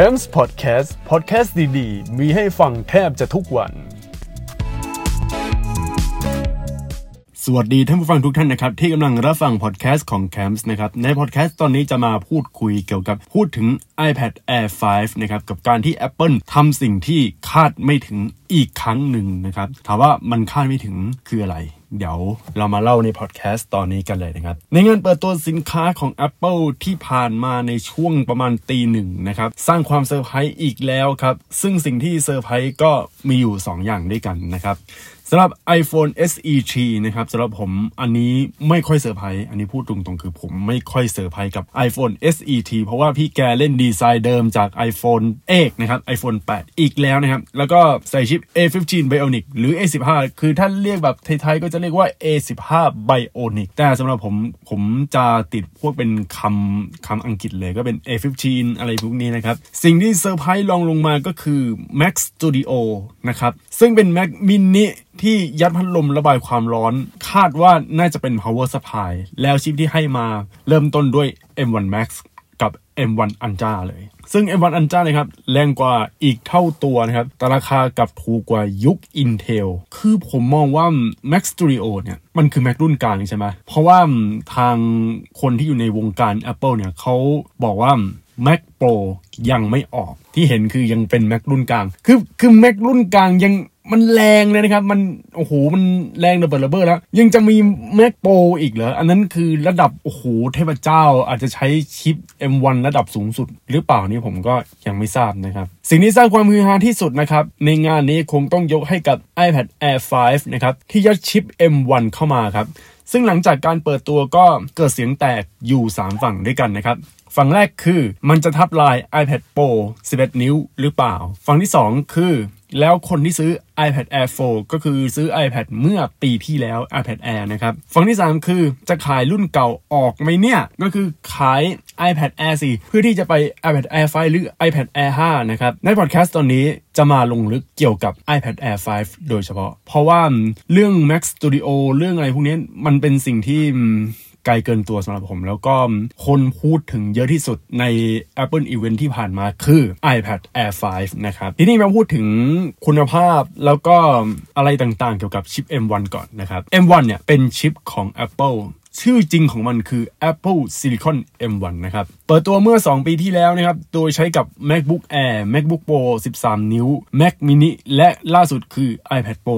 c a m s Podcast Podcast ดีๆ มีให้ฟังแทบจะทุกวัน สวัสดีท่านผู้ฟังทุกท่านนะครับ ที่กำลังรับฟังพอดแคสต์ของ c a m s นะครับ ในพอดแคสต์ตอนนี้จะมาพูดคุยเกี่ยวกับพูดถึง iPad Air 5 นะครับ กับการที่ Apple ทำสิ่งที่คาดไม่ถึงอีกครั้งหนึ่งนะครับ ถามว่ามันคาดไม่ถึงคืออะไร เดี๋ยวเรามาเล่าในพอดแคสต์ตอนนี้กันเลยนะครับ ในงานเปิดตัวสินค้าของ Apple ที่ผ่านมาในช่วงประมาณตีหนึ่งนะครับ สร้างความเซอร์ไพรส์อีกแล้วครับ ซึ่งสิ่งที่เซอร์ไพรส์ก็มีอยู่ 2 อย่างด้วยกันนะครับ สำหรับ iPhone SE 3นะครับสำหรับผมอันนี้ไม่ค่อยเซอร์ไพรส์อันนี้พูดตรงๆคือผมไม่ค่อยเซอร์ไพรส์กับ iPhone SE 3เพราะว่าพี่แกเล่นดีไซน์เดิมจาก iPhone 8นะครับ iPhone 8 อีกแล้วนะครับ แล้วก็ใส่ชิป A15 Bionic หรือ A15 คือถ้าเรียกแบบไทยๆก็จะเรียกว่า A15 Bionic แต่สำหรับผมผมจะติดพวกเป็นคำคำอังกฤษเลยก็เป็น A15 อะไรพวกนี้นะครับ สิ่งที่เซอร์ไพรส์ลองลงมาก็คือ Mac Studio นะครับซึ่งเป็น Mac mini ที่ยัดพัดลมระบายความร้อน คาดว่าน่าจะเป็น power supply แล้วชิปที่ให้มาเริ่มต้นด้วย M1 Max กับ M1 Ultra เลย ซึ่ง M1 Ultra นะครับ แรงกว่าอีกเท่าตัวนะครับ แต่ราคากับถูกกว่ายุค Intel คือผมมองว่า Mac Studio เนี่ย มันคือ Mac รุ่นกลางใช่ไหม เพราะว่าทางคนที่อยู่ในวงการ Apple เนี่ยเขาบอกว่า Mac Pro ยังไม่ออก ที่เห็นคือยังเป็น Mac รุ่นกลาง คือคือ Mac รุ่นกลางยัง มันแรงเลยนะครับ มันโอ้โหมันแรงระเบิดระเบ้อแล้ว ยังจะมี Mac Pro อีกเหรอ อันนั้นคือระดับโอ้โหเทพเจ้าอาจจะใช้ชิป M1 ระดับสูงสุด หรือเปล่านี่ผมก็ยังไม่ทราบนะครับ สิ่งที่สร้างความฮือฮาที่สุดนะครับ ในงานนี้คงต้องยกให้กับ iPad Air 5 นะครับ ที่ยัดชิป M1 เข้ามาครับซึ่งหลังจากการเปิดตัวก็เกิดเสียงแตกอยู่ 3 ฝั่งด้วยกันนะครับ ฝั่งแรกคือมันจะทับลาย iPad Pro 11 นิ้วหรือเปล่า ฝั่งที่ 2 คือแล้วคนที่ซื้อ iPad Air 4 ก็คือซื้อ iPad เมื่อปีที่แล้ว iPad Air นะครับ ฝั่งที่ 3 คือจะขายรุ่นเก่าออกไหมเนี่ย ก็คือขาย iPad Air 4 เพื่อที่จะไป iPad Air 5 หรือ iPad Air 5 นะครับ ในพอดแคสต์ตอนนี้จะมาลงลึกเกี่ยวกับ iPad Air 5 โดยเฉพาะ เพราะว่าเรื่อง Mac Studio เรื่องอะไรพวกนี้มันเป็นสิ่งที่ ไกลเกินตัวสำหรับผม แล้วก็คนพูดถึงเยอะที่สุดใน Apple Event ที่ผ่านมาคือ iPad Air 5 นะครับ ทีนี้มาพูดถึงคุณภาพแล้วก็อะไรต่างๆ เกี่ยวกับชิป M1 ก่อนนะครับ M1 เนี่ยเป็นชิปของ Apple ชื่อจริงของมันคือ Apple Silicon M1 นะครับ เปิดตัวเมื่อ 2 ปีที่แล้วนะครับ โดยใช้กับ MacBook Air MacBook Pro 13 นิ้ว Mac mini และล่าสุดคือ iPad Pro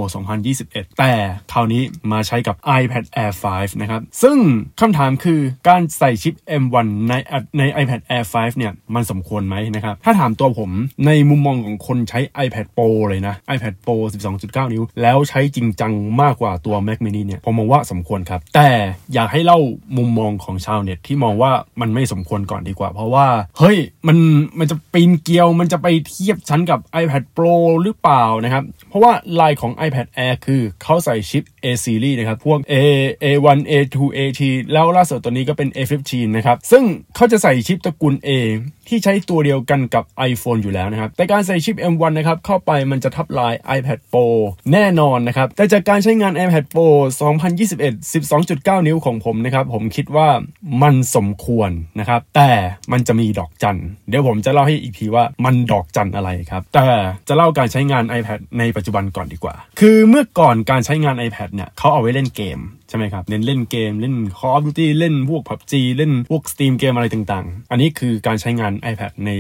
2021 แต่คราวนี้มาใช้กับ iPad Air 5 นะครับ ซึ่งคำถามคือการใส่ชิป M1 ในใน iPad Air 5 เนี่ย มันสมควรไหมนะครับ ถ้าถามตัวผมในมุมมองของคนใช้ iPad Pro เลยนะ iPad Pro 12.9 นิ้ว แล้วใช้จริงจังมากกว่าตัว Mac mini เนี่ย ผมมองว่าสมควรครับ แต่อยากากให้เล่ามุมมองของชาวเน็ตที่มองว่ามันไม่สมควรก่อนดีกว่า เพราะว่า เฮ้ยมันมันจะปีนเกลียว มันจะไปเทียบชั้นกับ iPad Pro หรือเปล่านะครับ เพราะว่าลายของ iPad Air คือเขาใส่ชิป A series นะครับ พวก A A1 A2 AT แล้วล่าสุดตัวนี้ก็เป็น A15 นะครับ ซึ่งเขาจะใส่ชิปตระกูล A ที่ใช้ตัวเดียวกันกับ iPhone อยู่แล้วนะครับ แต่การใส่ชิป M1 นะครับเข้าไปมันจะทับลาย iPad Pro แน่นอนนะครับ แต่จากการใช้งาน iPad Pro 2021 12.9 นิ้วของผมนะครับ ผมคิดว่ามันสมควรนะครับ แต่มันจะมีดอกจัน เดี๋ยวผมจะเล่าให้อีกทีว่ามันดอกจันอะไรครับ แต่จะเล่าการใช้งาน iPad ในปัจจุบันก่อนดีกว่า คือเมื่อก่อนการใช้งาน iPad เนี่ยเขาเอาไว้เล่นเกม ใช่ไหมครับ เน้นเล่นเกมเล่น Call of Duty เล่นพวก PUBG เล่นพวก Steam เกมอะไรต่างๆ อันนี้คือการใช้งาน iPad ใน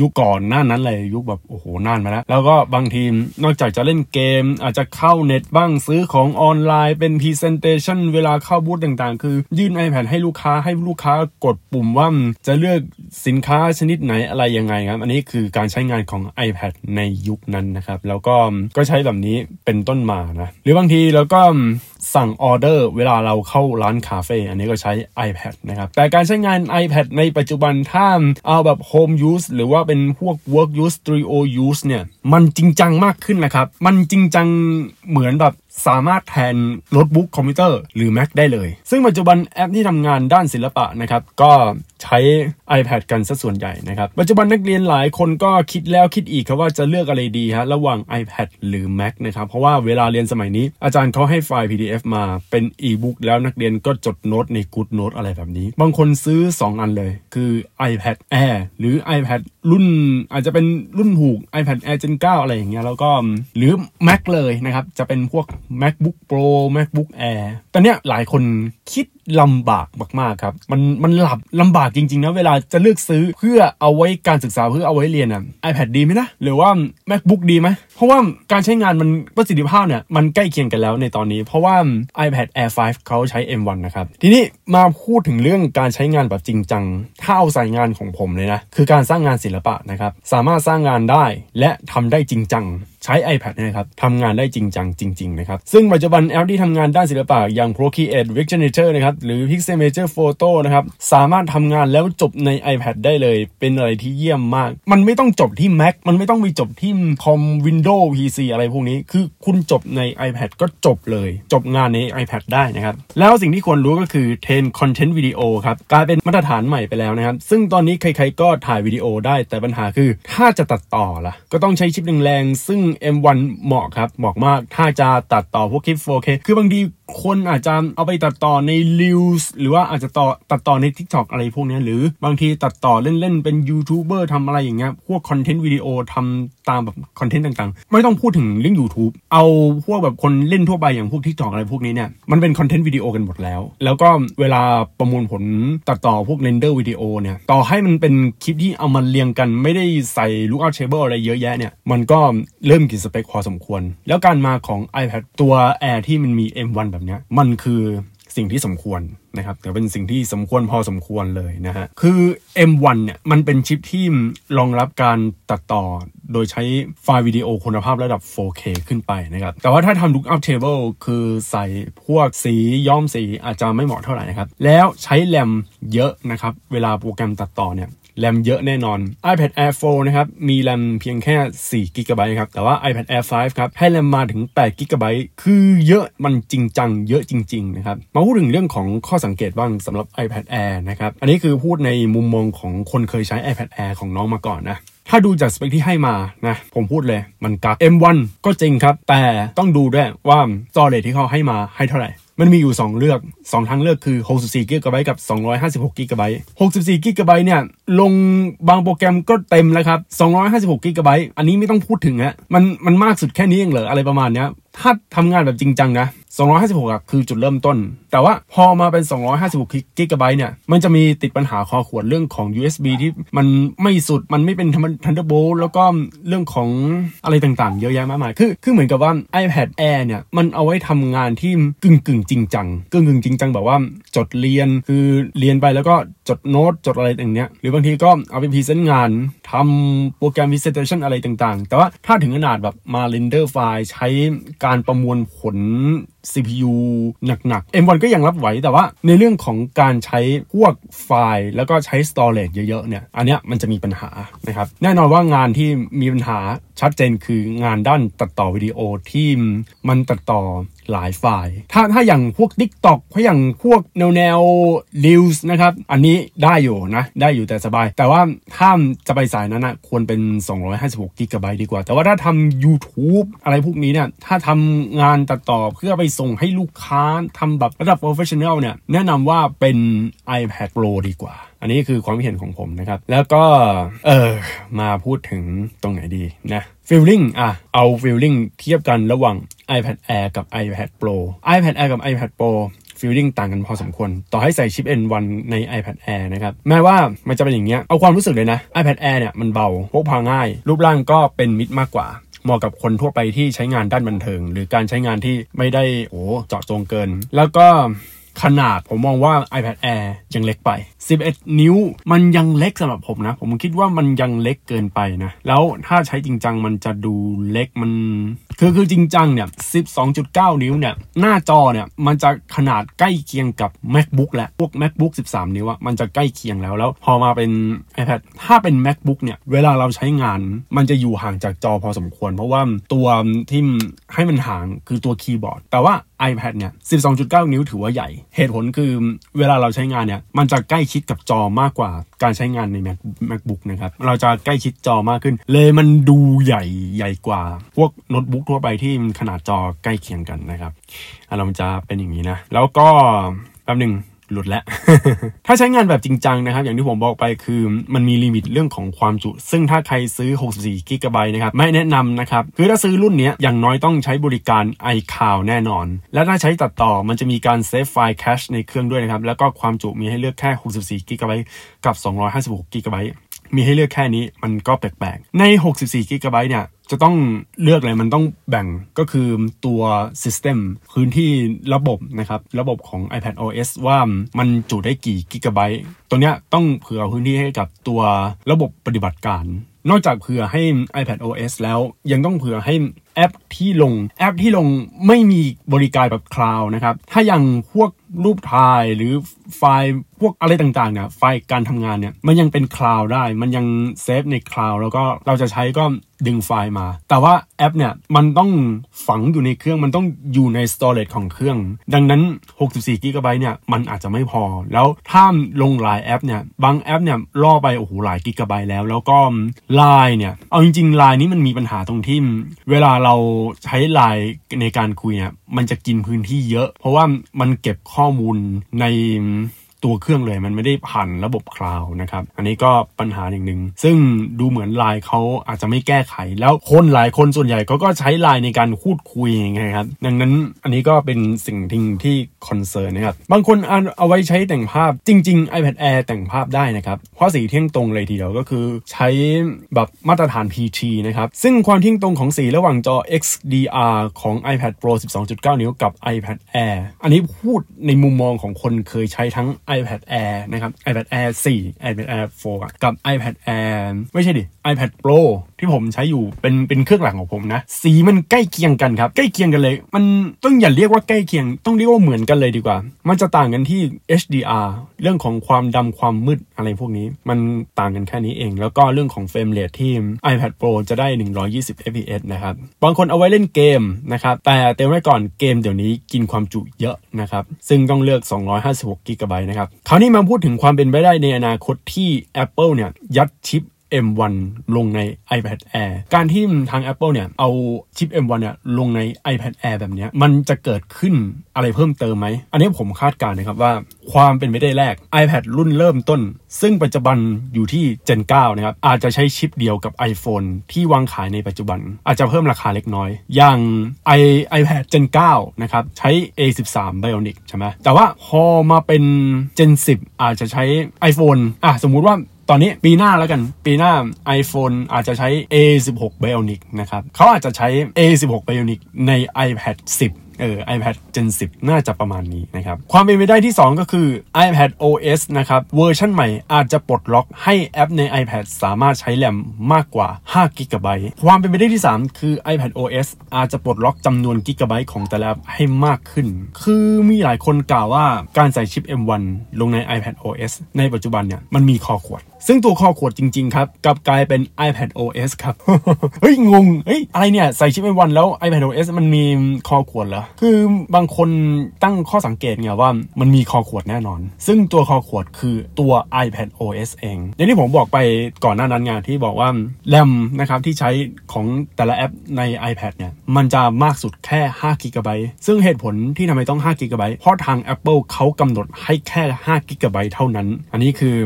ยุคก่อนหน้านั้นเลยยุคแบบโอ้โหนานมาแล้ว แล้วก็บางทีนอกจากจะเล่นเกม อาจจะเข้าเน็ตบ้างซื้อของออนไลน์เป็น Presentation เวลาเข้าบูธต่างๆ คือยื่น iPad ให้ลูกค้าให้ลูกค้ากดปุ่มว่าจะเลือกสินค้าชนิดไหนอะไรยังไงครับ อันนี้คือการใช้งานของ iPad ในยุคนั้นนะครับ แล้วก็ก็ใช้แบบนี้เป็นต้นมานะ หรือบางทีแล้วก็ สั่งออเดอร์เวลาเราเข้าร้านคาเฟ่อันนี้ก็ใช้ iPad นะครับ แต่การใช้งาน iPad ในปัจจุบันถ้าเอาแบบ Home Use หรือว่าเป็นพวก Work Use Studio Use เนี่ย มันจริงจังมากขึ้นนะครับ มันจริงจังเหมือนแบบ สามารถแทนโน้ตบุ๊กคอมพิวเตอร์หรือ Mac ได้เลย ซึ่งปัจจุบันแอปที่ทำงานด้านศิลปะนะครับ ก็ใช้ iPad กันซะส่วนใหญ่นะครับ ปัจจุบันนักเรียนหลายคนก็คิดแล้วคิดอีกครับว่าจะเลือกอะไรดีฮะระหว่าง iPad หรือ Mac นะครับเพราะว่าเวลาเรียนสมัยนี้ อาจารย์เขาให้ไฟล์ PDF มาเป็น e-book แล้วนักเรียนก็จดโน้ตใน GoodNotes อะไรแบบนี้ บางคนซื้อ 2 อันเลย คือ iPad Air หรือ iPad รุ่นอาจจะเป็นรุ่นถูก iPad Air Gen 9 อะไรอย่างเงี้ยแล้วก็หรือ Mac เลยนะครับจะเป็นพวก MacBook Pro MacBook Air ตอนเนี้ยหลายคนคิดลำบากมาก ๆ ครับ มันมันหลับลำบากจริง ๆ นะ เวลาจะเลือกซื้อเพื่อเอาไว้การศึกษาเพื่อเอาไว้เรียนอะ iPad ดีไหมนะ หรือว่า MacBook ดีไหม เพราะว่าการใช้งานมันประสิทธิภาพเนี่ย มันใกล้เคียงกันแล้วในตอนนี้ เพราะว่า iPad Air 5 เขาใช้ M1 นะครับ ทีนี้มาพูดถึงเรื่องการใช้งานแบบจริงจังถ้าเอาใส่งานของผมเลยนะ คือการสร้างงานศิลปะนะครับ สามารถสร้างงานได้และทำได้จริงจัง ใช้ iPad นะครับทำงานได้จริงจังจริงๆนะครับซึ่งปัจจุบันแอปที่ทำงานด้านศิลปะอย่าง Procreate Pixelmator นะครับหรือ Pixelmator Photo นะครับสามารถทำงานแล้วจบใน iPad ได้เลย เป็นอะไรที่เยี่ยมมาก มันไม่ต้องจบที่ Mac มันไม่ต้องมีจบที่คอม Windows PC อะไรพวกนี้ คือคุณจบใน iPad ก็จบเลย จบงานใน iPad ได้นะครับแล้วสิ่งที่ควรรู้ก็คือ Ten Content Video ครับกลายเป็นมาตรฐานใหม่ไปแล้วนะครับซึ่งตอนนี้ใครๆก็ถ่ายวิดีโอได้แต่ปัญหาคือถ้าจะตัดต่อล่ะก็ต้องใช้ชิปแรงๆซึ่ง M1 เหมาะครับเหมาะมากถ้าจะตัดต่อพวกคลิป 4K คือบางทีคนอาจจะเอาไปตัดต่อใน Reels หรือว่าอาจจะต่อตัดต่อใน TikTok อะไรพวกนี้หรือบางทีตัดต่อเล่นๆ เป็นยูทูบเบอร์ทำอะไรอย่างเงี้ยพวก content วิดีโอทำตามแบบ content ต่างๆ ไม่ต้องพูดถึงเรื่อง YouTube เอาพวกแบบคนเล่นทั่วไปอย่างพวก TikTok อะไรพวกนี้เนี่ยมันเป็น content วิดีโอกันหมดแล้ว แล้วก็เวลาประมวลผลตัดต่อพวก render วิดีโอเนี่ยต่อให้มันเป็นคลิปที่เอามาเรียงกันไม่ได้ใส่ lookup table อะไรเยอะแยะเนี่ยมันก็เริ่มกินสเปคพอสมควร แล้วการมาของ iPad ตัว Air ที่มันมี M1 แบบนี้มันคือสิ่งที่สมควรนะครับแต่เป็นสิ่งที่สมควรพอสมควรเลยนะฮะคือ M1 เนี่ยมันเป็นชิปที่รองรับการตัดต่อโดยใช้ไฟล์วิดีโอคุณภาพระดับ 4K ขึ้นไปนะครับแต่ว่าถ้าทำ lookup table คือใส่พวกสีย้อมสีอาจจะไม่เหมาะเท่าไหร่นะครับแล้วใช้แรมเยอะนะครับเวลาโปรแกรมตัดต่อเนี่ย แรมเยอะแน่นอน iPad Air 4 นะครับ มีแรมเพียงแค่4 g b ครับ แต่ว่า iPad Air 5 ครับ ให้แรมมาถึง8 g b คือเยอะมันจริงจัง เยอะจริง ๆ นะครับ มาพูดถึงเรื่องของข้อสังเกตบ้างสำหรับ iPad Air นะครับ อันนี้คือพูดในมุมมองของคนเคยใช้ iPad Air ของน้องมาก่อนนะถ้าดูจากสเปคที่ให้มานะ ผมพูดเลยมันกัก M1 ก็จริงครับ แต่ต้องดูด้วยว่า storage ที่เขาให้มาให้เท่าไหร่ มันมีอยู่ 2 เลือก 2 ทางเลือกคือ 64 กิกะไบต์กับ 256 กิกะไบต์64 กิกะไบต์เนี่ย ลงบางโปรแกรมก็เต็มแล้วครับ 256 กิกะไบต์อันนี้ไม่ต้องพูดถึงฮะ มันมันมากสุดแค่นี้เองเหรออะไรประมาณเนี้ย ถ้าทำงานแบบจริงจังนะ256อะคือจุดเริ่มต้น แต่ว่าพอมาเป็น 256กิกะไบต์เนี่ย มันจะมีติดปัญหาคอขวดเรื่องของ USB ที่มันไม่สุด มันไม่เป็น Thunderbolt แล้วก็เรื่องของอะไรต่างๆ เยอะแยะมากมาย คือ คือเหมือนกับว่า iPad Air เนี่ย มันเอาไว้ทำงานที่กึ่งกึ่งจริงจัง กึ่งกึ่งจริงจังแบบว่าจดเรียน คือเรียนไปแล้วก็จดโน้ต จดอะไรอย่างเนี้ย หรือบางทีก็เอาไป present งานทำโปรแกรม presentation อะไรต่างๆ แต่ว่าถ้าถึงขนาดแบบมา render ไฟล์ใช้การประมวลผล CPU หนักๆ M1 ก็ยังรับไหวแต่ว่าในเรื่องของการใช้พวกไฟล์ แล้วก็ใช้ storage เยอะๆเนี่ยอันเนี้ยมันจะมีปัญหานะครับแน่นอนว่างานที่มีปัญหาชัดเจนคืองานด้านตัดต่อวิดีโอที่มันตัดต่อหลายไฟล์ ถ้าถ้าอย่างพวก TikTok เพราอย่างพวกแนวแนว Reels นะครับ อันนี้ได้อยู่นะ ได้อยู่แต่สบาย แต่ว่าถ้าจะไปสายนั้นนะควรเป็น 256กิกะไบต์ดีกว่า แต่ว่าถ้าทำ YouTube อะไรพวกนี้เนี่ย ถ้าทำงานตัดต่อเพื่อไปส่งให้ลูกค้าทำแบบระดับ professional เนี่ยแนะนำว่าเป็น iPad Pro ดีกว่า อันนี้คือความเห็นของผมนะครับ แล้วก็เออมาพูดถึงตรงไหนดีนะ feeling อะ เอา feeling เทียบกันระหว่าง iPad Air กับ iPad Pro iPad Air กับ iPad Pro ฟีลลิ่งต่างกันพอสมควร ต่อให้ใส่ชิป N1 ใน iPad Air นะครับ แม้ว่ามันจะเป็นอย่างเงี้ย เอาความรู้สึกเลยนะ iPad Air เนี่ยมันเบาพกพาง่าย รูปร่างก็เป็นมิดมากกว่า เหมาะกับคนทั่วไปที่ใช้งานด้านบันเทิง หรือการใช้งานที่ไม่ได้โอ้เจาะจงเกิน แล้วก็ ขนาดผมมองว่า iPad Air ยังเล็กไป 11 นิ้วมันยังเล็กสำหรับผมนะ ผมคิดว่ามันยังเล็กเกินไปนะ แล้วถ้าใช้จริงจังมันจะดูเล็กมัน คือคือจริงจังเนี่ย 12.9 นิ้วเนี่ย หน้าจอเนี่ย มันจะขนาดใกล้เคียงกับ MacBook แหละ พวก MacBook 13 นิ้วอะมันจะใกล้เคียงแล้ว แล้วพอมาเป็น iPad ถ้าเป็น MacBook เนี่ย เวลาเราใช้งาน มันจะอยู่ห่างจากจอพอสมควร เพราะว่าตัวที่ให้มันห่างคือตัวคีย์บอร์ด แต่ว่า iPad เนี่ย 12.9 นิ้วถือว่าใหญ่ เหตุผลคือเวลาเราใช้งานเนี่ย มันจะใกล้ชิดกับจอมากกว่าการใช้งานใน Mac MacBook นะครับ เราจะใกล้ชิดจอมากขึ้น เลยมันดูใหญ่ใหญ่กว่า พวกโน้ตบุ๊กทั่วไปที่ขนาดจอใกล้เคียงกันนะครับเราจะเป็นอย่างนี้นะ แล้วก็แป๊บหนึ่ง หลุดแล้ว ถ้าใช้งานแบบจริงจังนะครับ อย่างที่ผมบอกไปคือมันมี limit เรื่องของความจุ ซึ่งถ้าใครซื้อ 64กิกะไบต์นะครับ ไม่แนะนำนะครับ คือถ้าซื้อรุ่นนี้อย่างน้อยต้องใช้บริการ iCloud แน่นอน และถ้าใช้ตัดต่อมันจะมีการ save ไฟล์ cache ในเครื่องด้วยนะครับ แล้วก็ความจุมีให้เลือกแค่ 64กิกะไบต์กับ 256กิกะไบต์ มีให้เลือกแค่นี้มันก็แปลกๆ ใน 64กิกะไบต์เนี่ยจะต้องเลือกอะไรมันต้องแบ่งก็คือตัว System พื้นที่ระบบนะครับ ระบบของ iPad OS ว่ามันจุได้กี่กิกะไบต์ตัวเนี้ยต้องเผื่อพื้นที่ให้กับตัวระบบปฏิบัติการ นอกจากเผื่อให้ iPad OS แล้วยังต้องเผื่อให้ แอปที่ลง แอปที่ลงไม่มีบริการแบบ cloud นะครับ ถ้าอย่างพวกรูปถ่ายหรือไฟล์พวกอะไรต่างๆเนี่ยไฟล์การทำงานเนี่ยมันยังเป็น cloud ได้ มันยัง save ใน cloud แล้วก็เราจะใช้ก็ดึงไฟล์มา แต่ว่าแอปเนี่ยมันต้องฝังอยู่ในเครื่องมันต้องอยู่ใน storage ของเครื่อง ดังนั้น 64กิกะไบต์เนี่ยมันอาจจะไม่พอ แล้วถ้าลงหลายแอปเนี่ยบางแอปเนี่ยล่อไปโอ้โหหลายกิกะไบต์แล้ว แล้วก็ไลน์เนี่ยเอาจริงๆไลน์นี้มันมีปัญหาตรงที่เวลาเราใช้ไลน์ในการคุยเนี่ยมันจะกินพื้นที่เยอะ เพราะว่ามันเก็บข้อมูลใน ตัวเครื่องเลย มันไม่ได้ผ่านระบบ cloud นะครับ อันนี้ก็ปัญหาอย่างหนึ่งซึ่งดูเหมือนไลน์เขาอาจจะไม่แก้ไข แล้วคนหลายคนส่วนใหญ่ก็ก็ใช้ไลน์ในการพูดคุยไงครับ ดังนั้นอันนี้ก็เป็นสิ่งที่ที่คอนเซิร์นนะครับบางคนเอาไว้ใช้แต่งภาพจริง ๆ iPad Air แต่งภาพได้นะครับเพราะสีเที่ยงตรงเลยทีเดียวก็คือใช้แบบมาตรฐาน PT นะครับซึ่งความเที่ยงตรงของสีระหว่างจอ XDR ของ iPad Pro 12.9 นิ้วกับ iPad Air อันนี้พูดในมุมมองของคนเคยใช้ทั้ง iPad Air นะครับ iPad Air 4 iPad Air 4 กับ iPad Air ไม่ใช่ดิ iPad Pro ที่ผมใช้อยู่เป็นเป็นเครื่องหลังของผมนะ สีมันใกล้เคียงกันครับ ใกล้เคียงกันเลย มันต้องอย่าเรียกว่าใกล้เคียง ต้องเรียกว่าเหมือนกันเลยดีกว่า มันจะต่างกันที่ HDR เรื่องของความดำความมืดอะไรพวกนี้ มันต่างกันแค่นี้เอง แล้วก็เรื่องของเฟรมเรทที่ iPad Pro จะได้ 120 fps นะครับบางคนเอาไว้เล่นเกมนะครับแต่เตือนไว้ก่อนเกมเดี๋ยวนี้กินความจุเยอะนะครับซึ่งต้องเลือก 256 g b นะครับคราวนี้มาพูดถึงความเป็นไปได้ในอนาคตที่ Apple เนี่ยยัดชิป M1 ลงใน iPad Air การที่ทาง Apple เนี่ย เอาชิป M1 เนี่ยลงใน iPad Air แบบนี้มันจะเกิดขึ้นอะไรเพิ่มเติมไหม อันนี้ผมคาดการณ์นะครับว่าความเป็นไปได้แรก iPad รุ่นเริ่มต้น ซึ่งปัจจุบันอยู่ที่ Gen 9 นะครับ อาจจะใช้ชิปเดียวกับ iPhone ที่วางขายในปัจจุบัน อาจจะเพิ่มราคาเล็กน้อย อย่าง i iPad Gen 9 นะครับ ใช้ A13 Bionic ใช่ไหมแต่ว่าพอมาเป็น Gen 10 อาจจะใช้ iPhone อะสมมุติว่า ตอนนี้ปีหน้าแล้วกันปีหน้า iPhone อาจจะใช้ A16 Bionic นะครับเขาอาจจะใช้ A16 Bionic ใน iPad 10เออ iPad Gen 10 น่าจะประมาณนี้นะครับ ความเป็นไปได้ที่ 2 ก็คือ iPad OS นะครับ เวอร์ชันใหม่อาจจะปลดล็อกให้แอปใน iPad สามารถใช้แรมมากกว่า5 g b ความเป็นไปได้ที่ 3 คือ iPad OS อาจจะปลดล็อกจำนวนกิกะไบต์ของแต่ละแอปให้มากขึ้น คือมีหลายคนกล่าวว่าการใส่ชิป M1 ลงใน iPad OS ในปัจจุบันเนี่ยมันมีคอขวด ซึ่งตัวคอขวดจริง ๆ ครับกลับกลายเป็น iPad OS ครับ เฮ้ย งง เฮ้ย อะไรเนี่ย ใส่ชิป M1 แล้ว iPad OS มันมีคอขวดเหรอ คือบางคนตั้งข้อสังเกตไงว่ามันมีคอขวดแน่นอน ซึ่งตัวคอขวดคือตัว iPad OS เอง อย่างที่ผมบอกไปก่อนหน้านั้นไงที่บอกว่าแรมนะครับที่ใช้ของแต่ละแอปใน iPad เนี่ยมันจะมากสุดแค่5 g b ซึ่งเหตุผลที่ทำไมต้อง5 g b เพราะทาง Apple เขากำหนดให้แค่5 g b เท่านั้น อันนี้คือ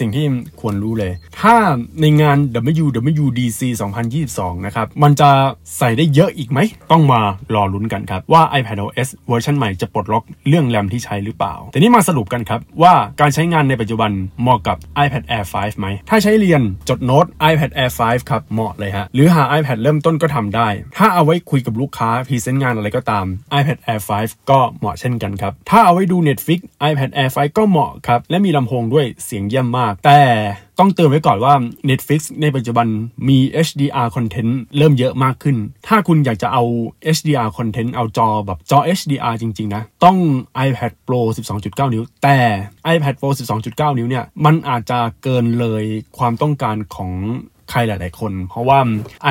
สิ่งที่ควรรู้เลย ถ้าในงาน WWDC 2022 นะครับ มันจะใส่ได้เยอะอีกไหม ต้องมารอลุ้นกันครับ ว่า iPadOS เวอร์ชันใหม่จะปลดล็อกเรื่องแรมที่ใช้หรือเปล่า แต่นี้มาสรุปกันครับ ว่าการใช้งานในปัจจุบันเหมาะกับ iPad Air 5 ไหม ถ้าใช้เรียนจดโน้ต iPad Air 5 ครับ เหมาะเลยฮะ หรือหา iPad เริ่มต้นก็ทำได้ ถ้าเอาไว้คุยกับลูกค้าพรีเซนต์งานอะไรก็ตาม iPad Air 5 ก็เหมาะเช่นกันครับ ถ้าเอาไว้ดู Netflix iPad Air 5 ก็เหมาะครับ และมีลำโพงด้วยเสียงเยี่ยมมาก แต่ต้องเตือนไว้ก่อนว่า Netflix ในปัจจุบันมี HDR content เริ่มเยอะมากขึ้น ถ้าคุณอยากจะเอา HDR content เอาจอแบบจอ HDR จริง ๆ นะ ต้อง iPad Pro 12.9 นิ้ว แต่ iPad Pro 12.9 นิ้วเนี่ย มันอาจจะเกินเลยความต้องการของ ใครหลาย ๆ คน เพราะว่า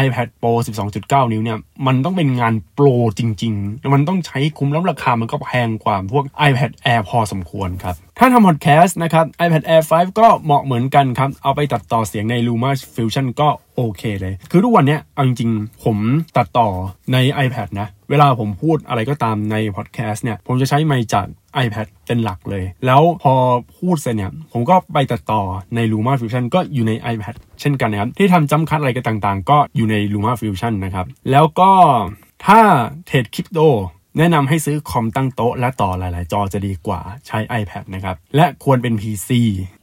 iPad Pro 12.9 นิ้วเนี่ย มันต้องเป็นงานโปรจริง ๆ มันต้องใช้คุ้มแล้วราคามันก็แพงกว่าพวก iPad Air พอสมควรครับ ถ้าทำพอดแคสต์นะครับ iPad Air 5 ก็เหมาะเหมือนกันครับ เอาไปตัดต่อเสียงใน Luma Fusion ก็โอเคเลย คือทุกวันเนี้ยเอาจริง ๆ ผมตัดต่อใน iPad นะ เวลาผมพูดอะไรก็ตามในพอดแคสต์เนี่ย ผมจะใช้ไมค์จาก iPad เป็นหลักเลย แล้วพอพูดเสร็จเนี่ย ผมก็ไปตัดต่อใน Luma Fusion ก็อยู่ใน iPad เช่นกันนะครับ ที่ทำจำคัดอะไรกันต่างๆ ก็อยู่ใน Luma Fusion นะครับ แล้วก็ถ้าเทรดคริปโต แนะนำให้ซื้อคอมตั้งโต๊ะและต่อหลาย ๆ จอจะดีกว่าใช้ iPad นะครับ และควรเป็น PC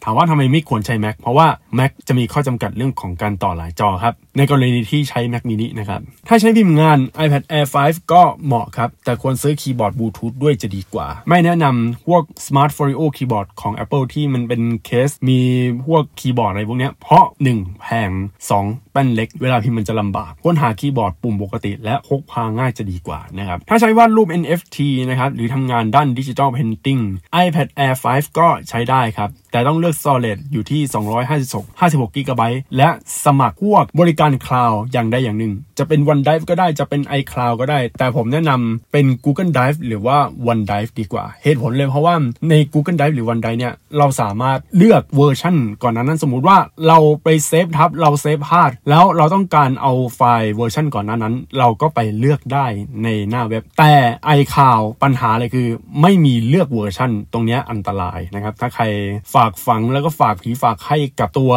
ถามว่าทำไมไม่ควรใช้ Mac เพราะว่า Mac จะมีข้อจำกัดเรื่องของการต่อหลายจอครับ ในกรณีที่ใช้ Mac mini นะครับ ถ้าใช้พิมพ์งาน iPad Air 5 ก็เหมาะครับ แต่ควรซื้อคีย์บอร์ดบลูทูธด้วยจะดีกว่า ไม่แนะนำพวก Smart Folio Keyboard ของ Apple ที่มันเป็นเคส มีพวกคีย์บอร์ดอะไรพวกเนี้ยเพราะ 1 แพง 2 แป้นเล็ก เวลาพิมพ์มันจะลำบากครับหาคีย์บอร์ดปุ่มปกติ และพกพาง่ายจะดีกว่านะครับถ้าใช้วาดรูป NFT นะครับ หรือทำงานด้าน digital painting iPad Air 5 ก็ใช้ได้ครับแต่ต้องเลือก Storage อยู่ที่ 256 GB และสมัครพวกบริการ cloud อย่างใดอย่างหนึ่ง จะเป็น OneDrive ก็ได้จะเป็น iCloud ก็ได้ แต่ผมแนะนำเป็น Google Drive หรือว่า OneDrive ดีกว่า เหตุผลเลยเพราะว่าใน Google Drive หรือ OneDrive เนี่ย เราสามารถเลือกเวอร์ชันก่อนหน้านั้นสมมุติว่าเราไป save ทับเรา save พลาด แล้วเราต้องการเอาไฟล์เวอร์ชันก่อนหน้านั้น เราก็ไปเลือกได้ในหน้าเว็บ แต่ iCloud ปัญหาเลยคือ ไม่มีเลือกเวอร์ชันตรงนี้อันตรายนะครับถ้าใครฝากฝังแล้วก็ฝากผีฝากให้กับตัว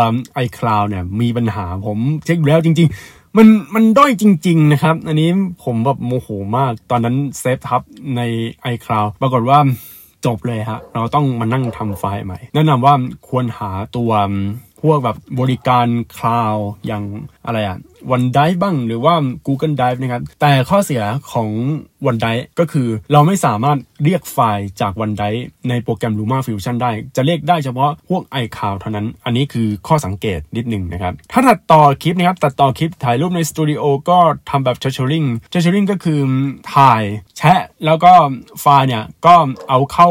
iCloud เนี่ยมีปัญหาผมเช็กแล้วจริง ๆ มันมันด้อยจริง ๆ นะครับ อันนี้ผมแบบโมโหมากตอนนั้น save ทับใน iCloud ปรากฏว่าจบเลยฮะ เราต้องมานั่งทำไฟล์ใหม่ แนะนำว่าควรหาตัวพวกแบบบริการ cloudอย่างอะไรอะ วันไดบ้าง หรือว่า Google Drive นะครับแต่ข้อเสียของวันไดก็คือเราไม่สามารถเรียกไฟล์จากวันไดในโปรแกรม Luma Fusion ได้ จะเรียกได้เฉพาะพวก iCloud เท่านั้น อันนี้คือข้อสังเกตนิดหนึ่งนะครับ ถ้าตัดต่อคลิปนะครับ ตัดต่อคลิปถ่ายรูปในสตูดิโอก็ทำแบบ Treasuring Treasuring ก็คือถ่ายแชะ แล้วก็ไฟล์เนี่ยก็เอาเข้า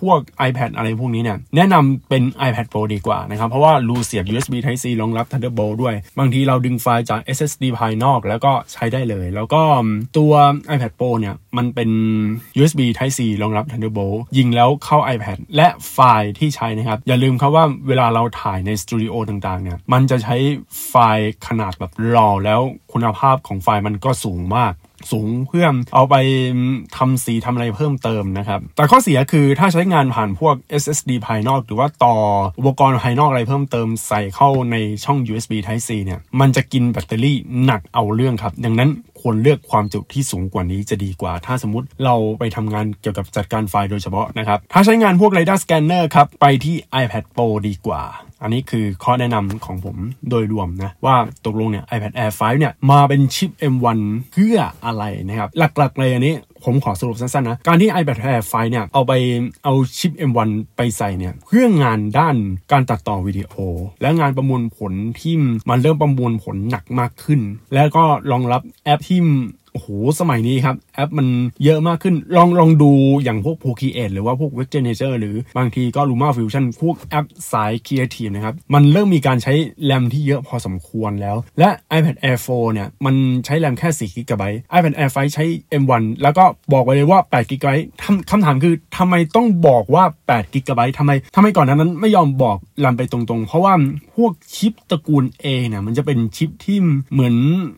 พวก iPad อะไรพวกนี้เนี่ย แนะนำเป็น iPad Pro ดีกว่านะครับ เพราะว่ารูเสียบ USB Type C รองรับ Thunderbolt ด้วย บางทีเราดึงไฟล์จาก SSD ภายนอกแล้วก็ใช้ได้เลย แล้วก็ตัว iPad Pro เนี่ย มันเป็น USB Type C รองรับ Thunderbolt ยิงแล้วเข้า iPad และไฟล์ที่ใช้นะครับ อย่าลืมครับว่าเวลาเราถ่ายในสตูดิโอต่างๆเนี่ยมันจะใช้ไฟล์ขนาดแบบรอแล้วคุณภาพของไฟล์มันก็สูงมาก สูงเพื่อเอาไปทำสีทำอะไรเพิ่มเติมนะครับ แต่ข้อเสียคือถ้าใช้งานผ่านพวก SSD ภายนอก หรือว่าต่ออุปกรณ์ภายนอกอะไรเพิ่มเติมใส่เข้าในช่อง USB Type C เนี่ย มันจะกินแบตเตอรี่หนักเอาเรื่องครับ ดังนั้นควรเลือกความจุที่สูงกว่านี้จะดีกว่า ถ้าสมมติเราไปทำงานเกี่ยวกับจัดการไฟล์โดยเฉพาะนะครับ ถ้าใช้งานพวก Radar Scanner ครับ ไปที่ iPad Pro ดีกว่า อันนี้คือข้อแนะนำของผมโดยรวมนะ ว่าตกลงเนี่ย iPad Air 5 เนี่ย มาเป็นชิป M1 เพื่ออะไรนะครับ หลักๆเลยอันนี้ผมขอสรุปสั้นๆนะ การที่ iPad Air 5 เนี่ย เอาไปเอาชิป M1 ไปใส่เนี่ย เพื่องานด้านการตัดต่อวิดีโอ และงานประมวลผลที่มันเริ่มประมวลผลหนักมากขึ้น แล้วก็รองรับแอปที่โอ้โห สมัยนี้ครับแอปมันเยอะมากขึ้น ลองลองดูอย่างพวก Procreate หรือว่าพวก w e b g e n e r หรือบางทีก็ Luma Fusion พวกแอปสาย Creative นะครับ มันเริ่มมีการใช้แรมที่เยอะพอสมควรแล้ว และ iPad Air 4 เนี่ย มันใช้แรมแค่4 g b iPad Air 5 ใช้ M1 แล้วก็บอกไปเลยว่า8 g b คำคำถามคือทำไมต้องบอกว่า8 g b ทำไมทำไมก่อนหน้านั้นไม่ยอมบอกแรมไปตรงๆ เพราะว่าพวกชิปตระกูล A เนี่ยมันจะเป็นชิปที่เหมือน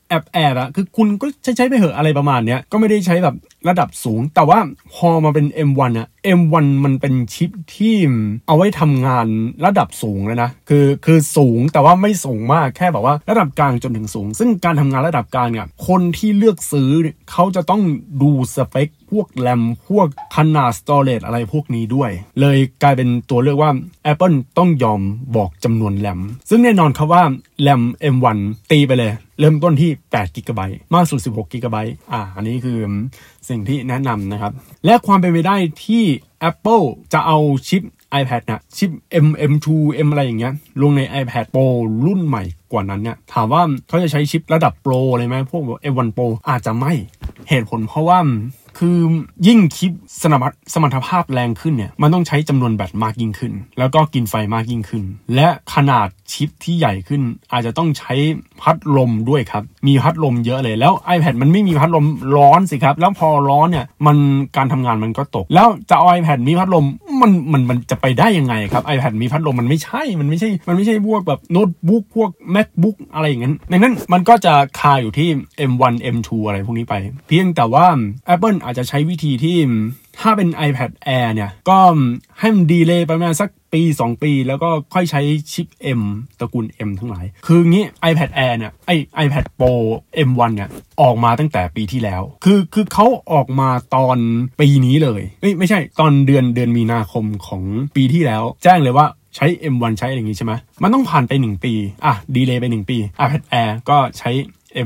แอปแอร์อะคือคุณก็ใช้ใช้ไปเหอะอะไรประมาณเนี้ยก็ไม่ได้ใช้แบบ ระดับสูง แต่ว่าพอมาเป็น M1 อะ M1 มันเป็นชิปที่เอาไว้ทำงานระดับสูงเลยนะ คือคือสูงแต่ว่าไม่สูงมากแค่แบบว่าระดับกลางจนถึงสูง ซึ่งการทำงานระดับกลางเนี่ยคนที่เลือกซื้อเขาจะต้องดูสเปคพวกแรมพวกขนาดสตอเรจอะไรพวกนี้ด้วย เลยกลายเป็นตัวเลือกว่า Apple ต้องยอมบอกจำนวนแรมซึ่งแน่นอนครับว่าแรม M1 ตีไปเลย เริ่มต้นที่8 g b มากสุด 16 g b อ่า อันนี้คือ สิ่งที่แนะนำนะครับ และความเป็นไปได้ที่ Apple จะเอาชิป iPad นะชิป M M2 M อะไรอย่างเงี้ยลงใน iPad Pro รุ่นใหม่กว่านั้นเนี่ยถามว่าเขาจะใช้ชิประดับโปรเลยไหมพวก M1 Pro อาจจะไม่เหตุผลเพราะว่าคือยิ่งคิปสมรรถสมรรถภาพแรงขึ้นเนี่ย มันต้องใช้จำนวนแบตมากยิ่งขึ้น แล้วก็กินไฟมากยิ่งขึ้น และขนาดชิปที่ใหญ่ขึ้น อาจจะต้องใช้พัดลมด้วยครับ มีพัดลมเยอะเลย แล้ว iPad มันไม่มีพัดลมร้อนสิครับ แล้วพอร้อนเนี่ยมันการทำงานมันก็ตก แล้วจะเอา iPad มีพัดลมมันมันมันจะไปได้ยังไงครับ iPad มีพัดลมมันไม่ใช่ มันไม่ใช่ มันไม่ใช่พวกแบบโน้ตบุ๊กพวก macbook อะไรอย่างนั้นดังนั้นมันก็จะคาอยู่ที่ M1 M2 อะไรพวกนี้ไป เพียงแต่ว่า Apple อาจจะใช้วิธีที่ ถ้าเป็น iPad Air เนี่ย ก็ให้มันดีเลยประมาณสักปี 2 ปี แล้วก็ค่อยใช้ชิป M ตระกูล M ทั้งหลาย คืองี้ iPad Air เนี่ยไอ iPad Pro M1 เนี่ย ออกมาตั้งแต่ปีที่แล้ว คือคือเขาออกมาตอนปีนี้เลยเอ้ยไม่ใช่ตอนเดือนเดือนมีนาคมของปีที่แล้ว แจ้งเลยว่าใช้ M1 ใช้อะไรอย่างงี้ใช่ไหมมันต้องผ่านไป 1 ปี อะ ดีเลยไป 1 ปี iPad Air ก็ใช้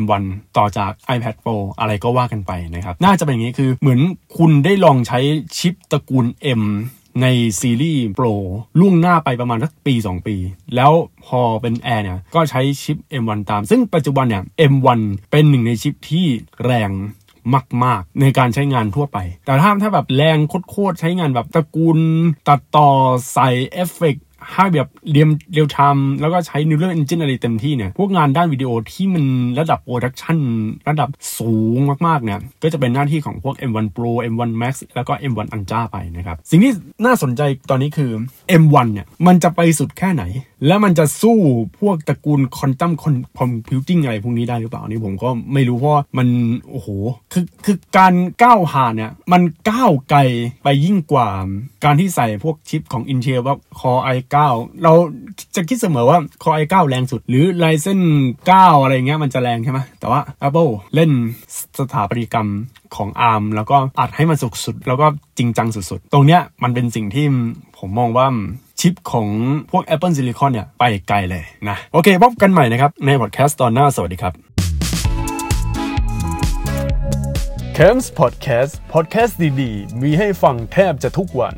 M1 ต่อจาก iPad Pro อะไรก็ว่ากันไปนะครับ น่าจะเป็นอย่างนี้คือเหมือนคุณได้ลองใช้ชิปตระกูล M ในซีรีส์ Pro ล่วงหน้าไปประมาณสักปี 2 ปี แล้วพอเป็น Air เนี่ย ก็ใช้ชิป M1 ตาม ซึ่งปัจจุบันเนี่ย M1 เป็นหนึ่งในชิปที่แรงมาก ๆ ในการใช้งานทั่วไป แต่ถ้าถ้าแบบแรงโคตรใช้งานแบบตระกูล ตัดต่อใส่เอฟเฟก ให้แบบ realtime แล้วก็ใช้ Neural Engine อะไรเต็มที่เนี่ย พวกงานด้านวิดีโอที่มันระดับ production ระดับสูงมากๆเนี่ย ก็จะเป็นหน้าที่ของพวก M1 Pro M1 Max แล้วก็ M1 Ultra ไปนะครับ สิ่งที่น่าสนใจตอนนี้คือ M1 เนี่ย มันจะไปสุดแค่ไหนแล้วมันจะสู้พวกตระกูลคอนตัมคอมพิวติ้งอะไรพวกนี้ได้หรือเปล่านี่ผมก็ไม่รู้เพราะมันโอ้โหคือคือการก้าวหาเนี่ยมันก้าวไกลไปยิ่งกว่า การที่ใส่พวกชิปของ Intel ว่า Core i9 เราจะคิดเสมอว่า Core i9 แรงสุด หรือ Ryzen 9 อะไรเงี้ยมันจะแรงใช่ไหมแต่ว่า Apple เล่นสถาปัตยกรรมของอาร์มแล้วก็อัดให้มันสุดๆแล้วก็จริงจังสุดๆ ตรงเนี้ยมันเป็นสิ่งที่ผมมองว่าชิปของพวก Apple Silicon เนี่ยไปไกลเลยนะ โอเคพบกันใหม่นะครับ ในพอดแคสต์ตอนหน้าสวัสดีครับ c a m s Podcast Podcast ดีๆ มีให้ฟังแทบจะทุกวัน